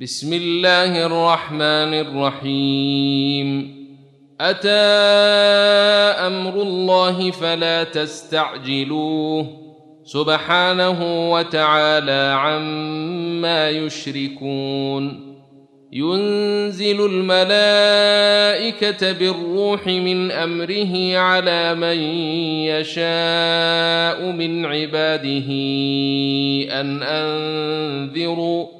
بسم الله الرحمن الرحيم اتى أمر الله فلا تستعجلوه سبحانه وتعالى عما يشركون ينزل الملائكه بالروح من امره على من يشاء من عباده ان انذروا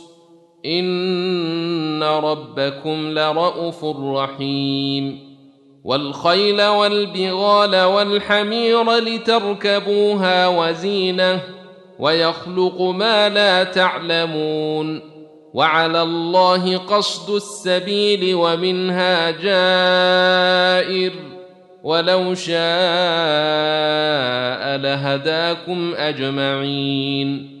ان ربكم لرءوف رحيم والخيل والبغال والحمير لتركبوها وزينه ويخلق ما لا تعلمون وعلى الله قصد السبيل ومنها جائر ولو شاء لهداكم اجمعين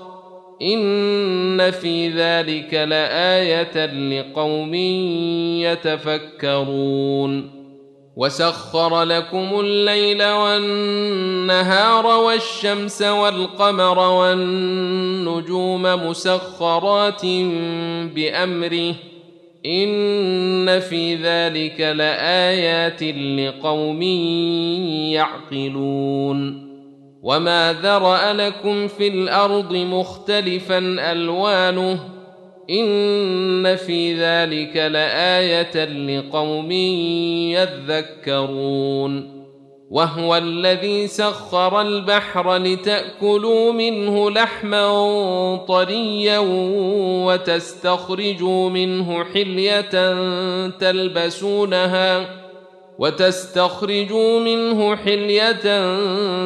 ان في ذلك لايه لقوم يتفكرون وسخر لكم الليل والنهار والشمس والقمر والنجوم مسخرات بامره ان في ذلك لايات لقوم يعقلون وما ذرا لكم في الأرض مختلفا الوانه ان في ذلك لايه لقوم يذكرون وهو الذي سخر البحر لتاكلوا منه لحما طريا وتستخرجوا منه حليه تلبسونها وتستخرجوا منه حلية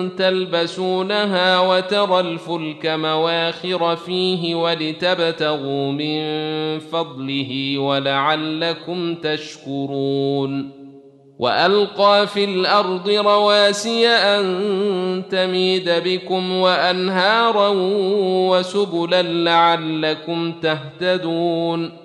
تلبسونها وترى الفلك مواخر فيه ولتبتغوا من فضله ولعلكم تشكرون. وألقى في الأرض رواسي أن تميد بكم وأنهارا وسبلا لعلكم تهتدون.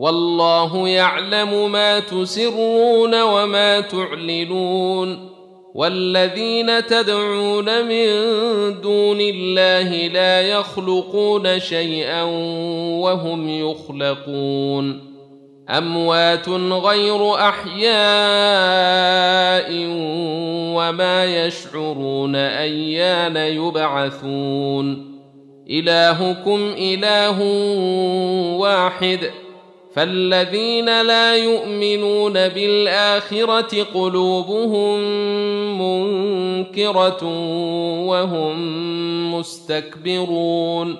والله يعلم ما تسرون وما تعلنون والذين تدعون من دون الله لا يخلقون شيئا وهم يخلقون أموات غير أحياء وما يشعرون أيان يبعثون إلهكم إله واحد فالذين لا يؤمنون بالاخره قلوبهم منكره وهم مستكبرون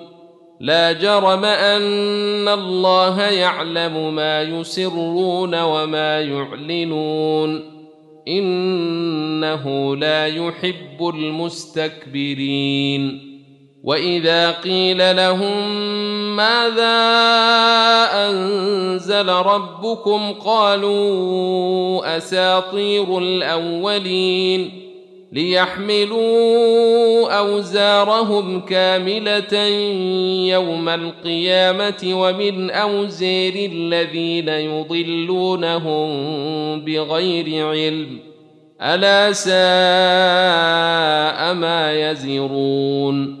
لا جرم ان الله يعلم ما يسرون وما يعلنون انه لا يحب المستكبرين واذا قيل لهم ماذا انزل ربكم قالوا اساطير الاولين ليحملوا اوزارهم كامله يوم القيامه ومن اوزير الذين يضلونهم بغير علم الا ساء ما يزرون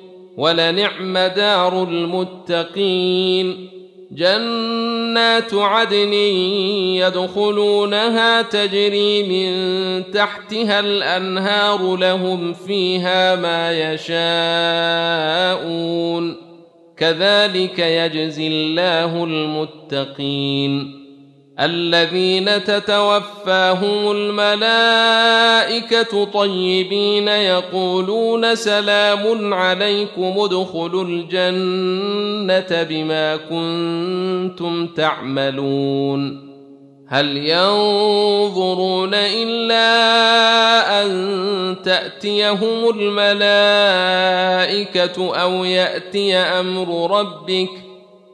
ولنعم دار المتقين. جنات عدن يدخلونها تجري من تحتها الأنهار لهم فيها ما يشاءون. كذلك يجزي الله المتقين. الذين تتوفاهم الملائكة طيبين يقولون سلام عليكم ادخلوا الجنة بما كنتم تعملون. هل ينظرون إلا أن تأتيهم الملائكة أو يأتي أمر ربك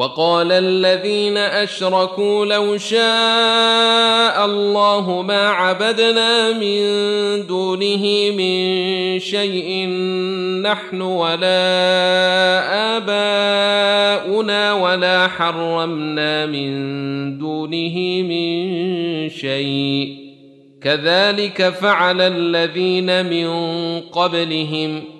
وقال الذين أشركوا لو شاء الله ما عبدنا من دونه من شيء نحن ولا آباؤنا ولا حرمنا من دونه من شيء. كذلك فعل الذين من قبلهم.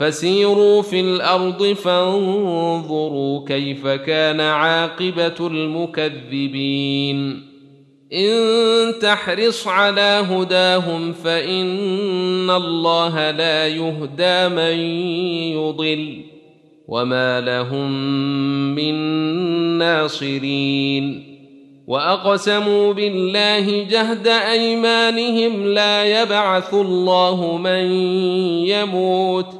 فسيروا في الأرض فانظروا كيف كان عاقبة المكذبين. إن تحرص على هداهم فإن الله لا يهدى من يضل وما لهم من ناصرين. وأقسموا بالله جهد أيمانهم لا يبعث الله من يموت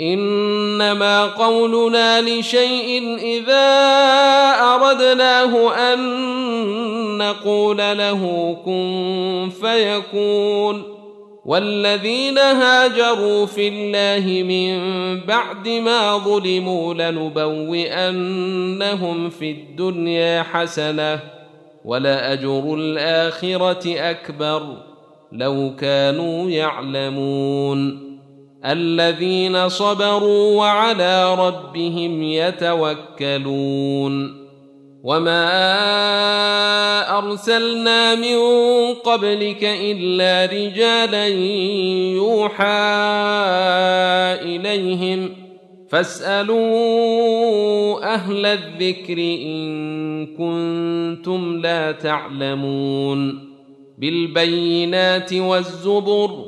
إنما قولنا لشيء إذا أردناه أن نقول له كن فيكون. والذين هاجروا في الله من بعد ما ظلموا لنبوئنهم في الدنيا حسنة ولأجر الآخرة أكبر. لو كانوا يعلمون. الذين صبروا وعلى ربهم يتوكلون. وما أرسلنا من قبلك إلا رجالا يوحى إليهم فاسألوا أهل الذكر إن كنتم لا تعلمون. بالبينات والزبر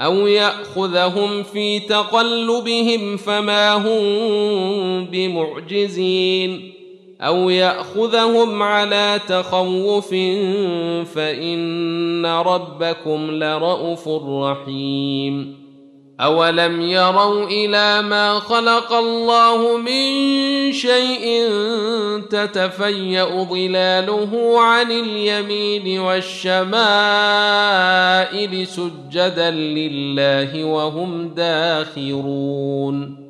أو ياخذهم في تقلبهم فما هم بمعجزين أو ياخذهم على تخوف فان ربكم لرءوف رحيم اولم يروا إلى ما خلق الله من شيء تتفيا ظلاله عن اليمين والشمائل سجدا لله وهم داخرون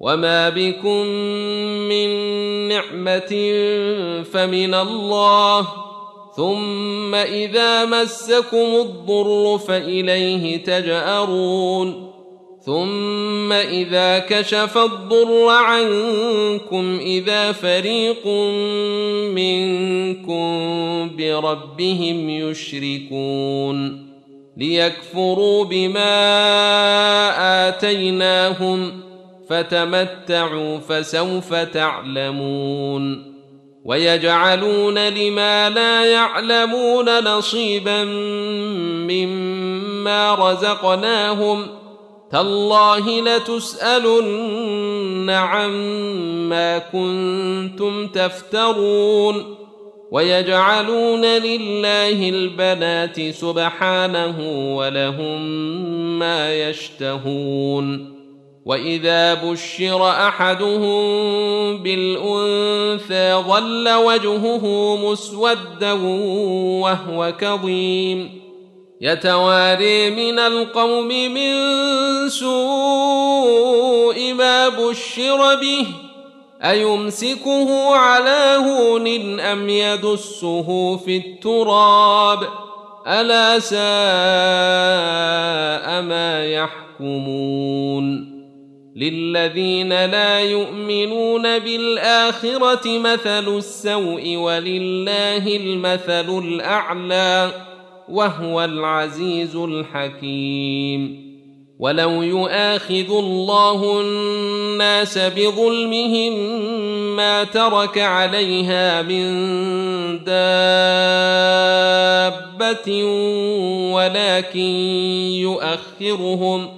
وما بكم من نعمه فمن الله ثم اذا مسكم الضر فاليه تجارون ثم اذا كشف الضر عنكم اذا فريق منكم بربهم يشركون ليكفروا بما اتيناهم فتمتعوا فسوف تعلمون ويجعلون لما لا يعلمون نصيبا مما رزقناهم تالله لتسألن عما كنتم تفترون ويجعلون لله البنات سبحانه ولهم ما يشتهون واذا بشر احدهم بالانثى ظل وجهه مسودا وهو كظيم يتواري من القوم من سوء ما بشر به ايمسكه على هون ام يدسه في التراب الا ساء ما يحكمون للذين لا يؤمنون بالاخره مثل السوء ولله المثل الاعلى وهو العزيز الحكيم ولو يؤاخذ الله الناس بظلمهم ما ترك عليها من دابة ولكن يؤخرهم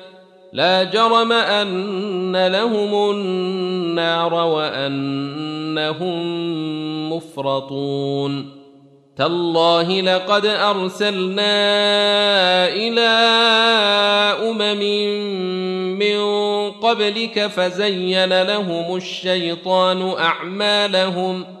لا جرم أن لهم النار وأنهم مفرطون. تالله لقد أرسلنا إلى أمم من قبلك فزين لهم الشيطان أعمالهم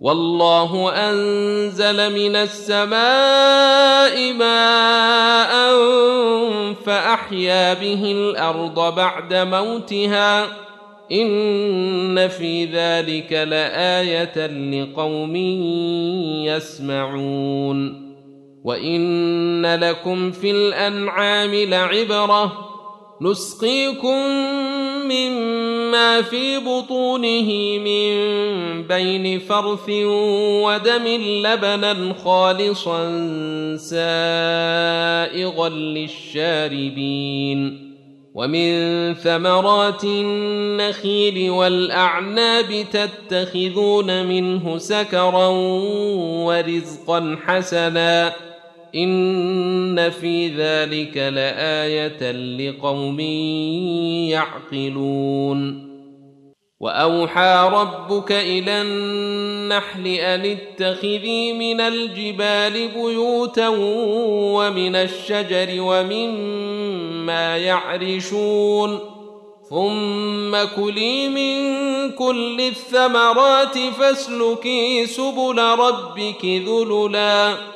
والله أنزل من السماء ماء فأحيا به الأرض بعد موتها. إن في ذلك لآية لقوم يسمعون. وإن لكم في الأنعام لعبرة. نسقيكم مما في بطونه من بين فرث ودم لبنا خالصا سائغا للشاربين ومن ثمرات النخيل والأعناب تتخذون منه سكرا ورزقا حسنا ان في ذلك لايه لقوم يعقلون واوحى ربك إلى النحل ان اتخذي من الجبال بيوتا ومن الشجر ومما يعرشون ثم كلي من كل الثمرات فاسلكي سبل ربك ذللا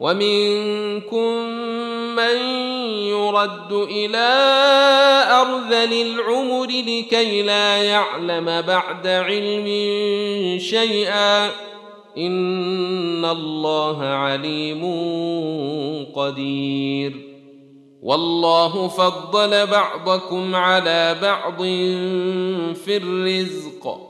ومنكم من يرد إلى ارذل العمر لكي لا يعلم بعد علم شيئا ان الله عليم قدير. والله فضل بعضكم على بعض في الرزق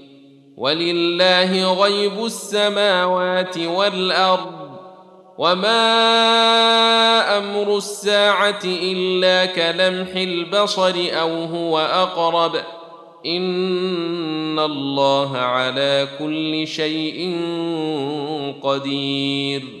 ولله غيب السماوات والأرض وما أمر الساعة إلا كلمح البصر أو هو أقرب إن الله على كل شيء قدير.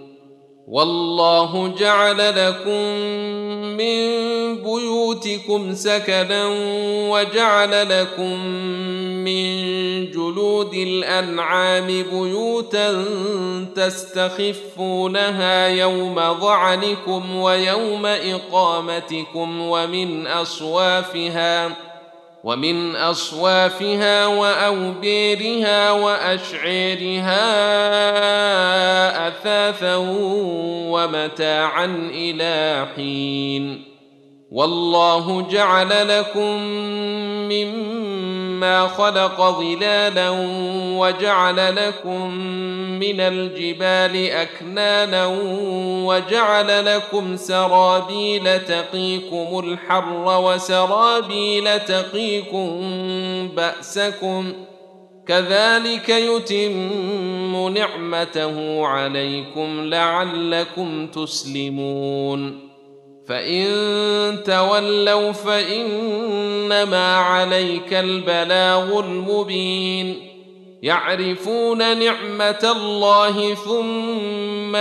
والله جعل لكم من بيوتكم سكنا وجعل لكم من جلود الأنعام بيوتا تستخفونها يوم ظعنكم ويوم إقامتكم ومن أصوافها ومن أصوافها واوبيرها واشعيرها أثاثا ومتاعا إلى حين. والله جعل لكم مما خلق ظلالا وجعل لكم من الجبال أكنانا وجعل لكم سرابيل تقيكم الحر وسرابيل تقيكم بأسكم كذلك يتم نعمته عليكم لعلكم تسلمون فان تولوا فانما عليك البلاغ المبين يعرفون نعمه الله ثم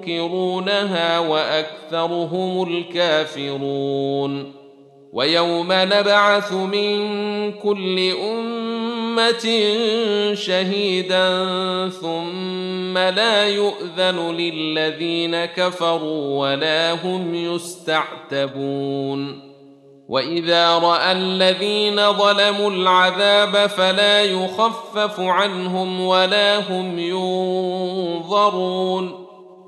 ينكرونها واكثرهم الكافرون ويوم نبعث من كل امه شهيدا ثم لا يؤذن للذين كفروا ولا هم يستعتبون واذا راى الذين ظلموا العذاب فلا يخفف عنهم ولا هم ينظرون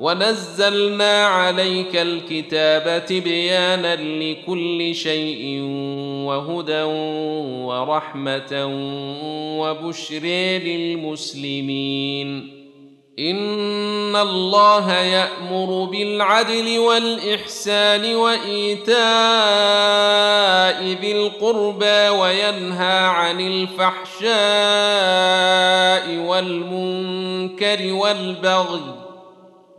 ونزلنا عليك الكتاب تبيانا لكل شيء وهدى ورحمه وبشر للمسلمين ان الله يامر بالعدل والاحسان وايتاء ذي القربى وينهى عن الفحشاء والمنكر والبغي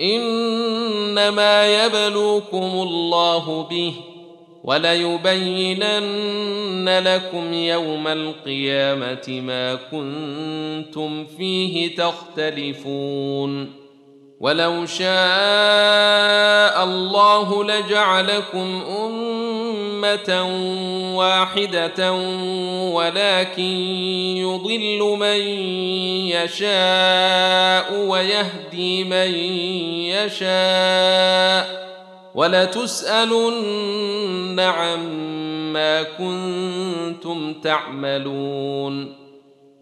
إنما يبلوكم الله به وليبينن لكم يوم القيامة ما كنتم فيه تختلفون ولو شاء الله لجعلكم أمة واحدة ولكن يضل من يشاء ويهدي من يشاء ولتسألن عما كنتم تعملون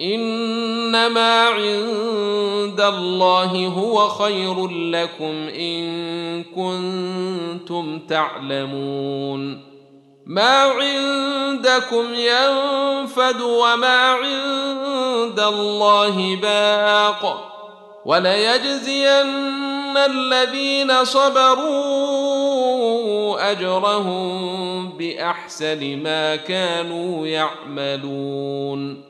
إنما عند الله هو خير لكم إن كنتم تعلمون. ما عندكم ينفد وما عند الله باق. وليجزين الذين صبروا أجرهم بأحسن ما كانوا يعملون.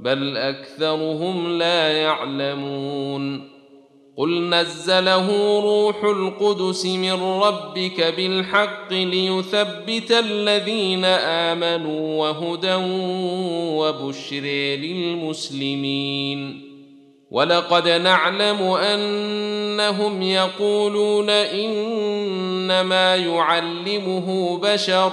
بل أكثرهم لا يعلمون قل نزله روح القدس من ربك بالحق ليثبت الذين آمنوا وهدى وبشر للمسلمين ولقد نعلم أنهم يقولون إنما يعلمه بشر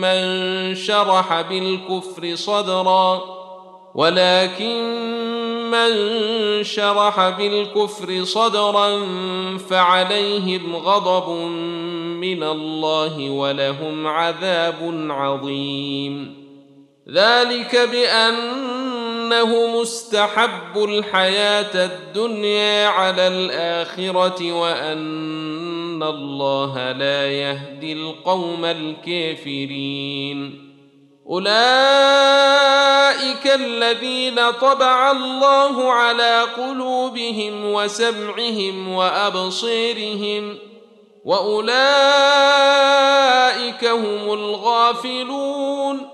من شرح بالكفر صدرا ولكن من شرح بالكفر صدرا فعليهم غضب من الله ولهم عذاب عظيم ذلك بأنه مستحب الحياة الدنيا على الآخرة وأن الله لا يهدي القوم الكافرين. أولئك الذين طبع الله على قلوبهم وسمعهم وابصيرهم وأولئك هم الغافلون.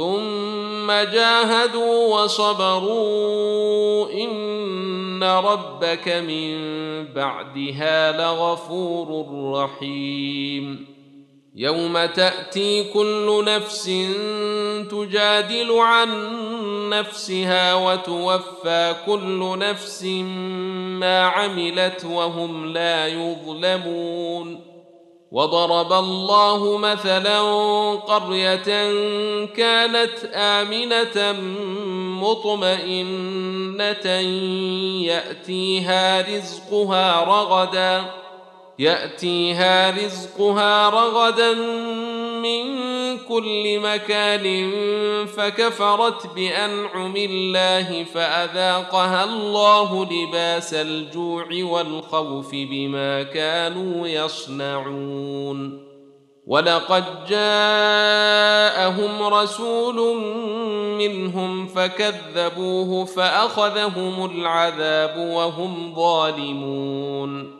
ثم جاهدوا وصبروا إن ربك من بعدها لغفور رحيم. يوم تأتي كل نفس تجادل عن نفسها وتوفى كل نفس ما عملت وهم لا يظلمون. وضرب الله مثلا قرية كانت آمنة مطمئنة يأتيها رزقها رغدا يأتيها رزقها رغدا من كل مكان فكفرت بأنعم الله فأذاقها الله لباس الجوع والخوف بما كانوا يصنعون. ولقد جاءهم رسول منهم فكذبوه فأخذهم العذاب وهم ظالمون.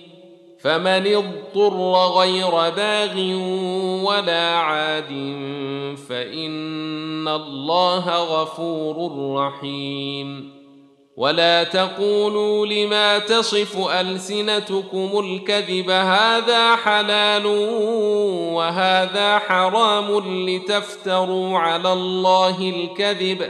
فمن اضطر غير باغ ولا عاد فإن الله غفور رحيم. ولا تقولوا لما تصف ألسنتكم الكذب هذا حلال وهذا حرام لتفتروا على الله الكذب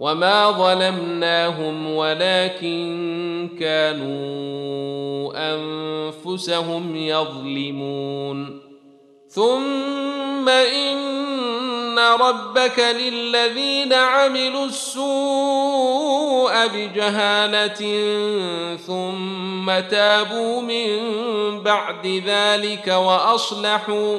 وما ظلمناهم ولكن كانوا انفسهم يظلمون ثم ان ربك للذين عملوا السوء بجهاله ثم تابوا من بعد ذلك واصلحوا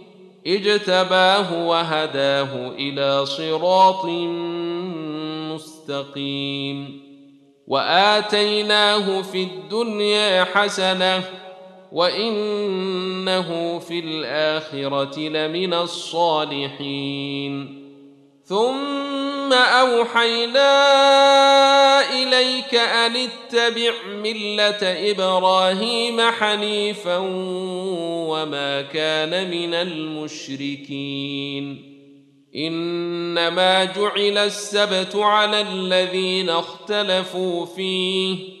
اجتباه وهداه إلى صراط مستقيم. وآتيناه في الدنيا حسنة وإنه في الآخرة لمن الصالحين. ثم اوحينا اليك ان اتبع مله إبراهيم حنيفا وما كان من المشركين انما جعل السبت على الذين اختلفوا فيه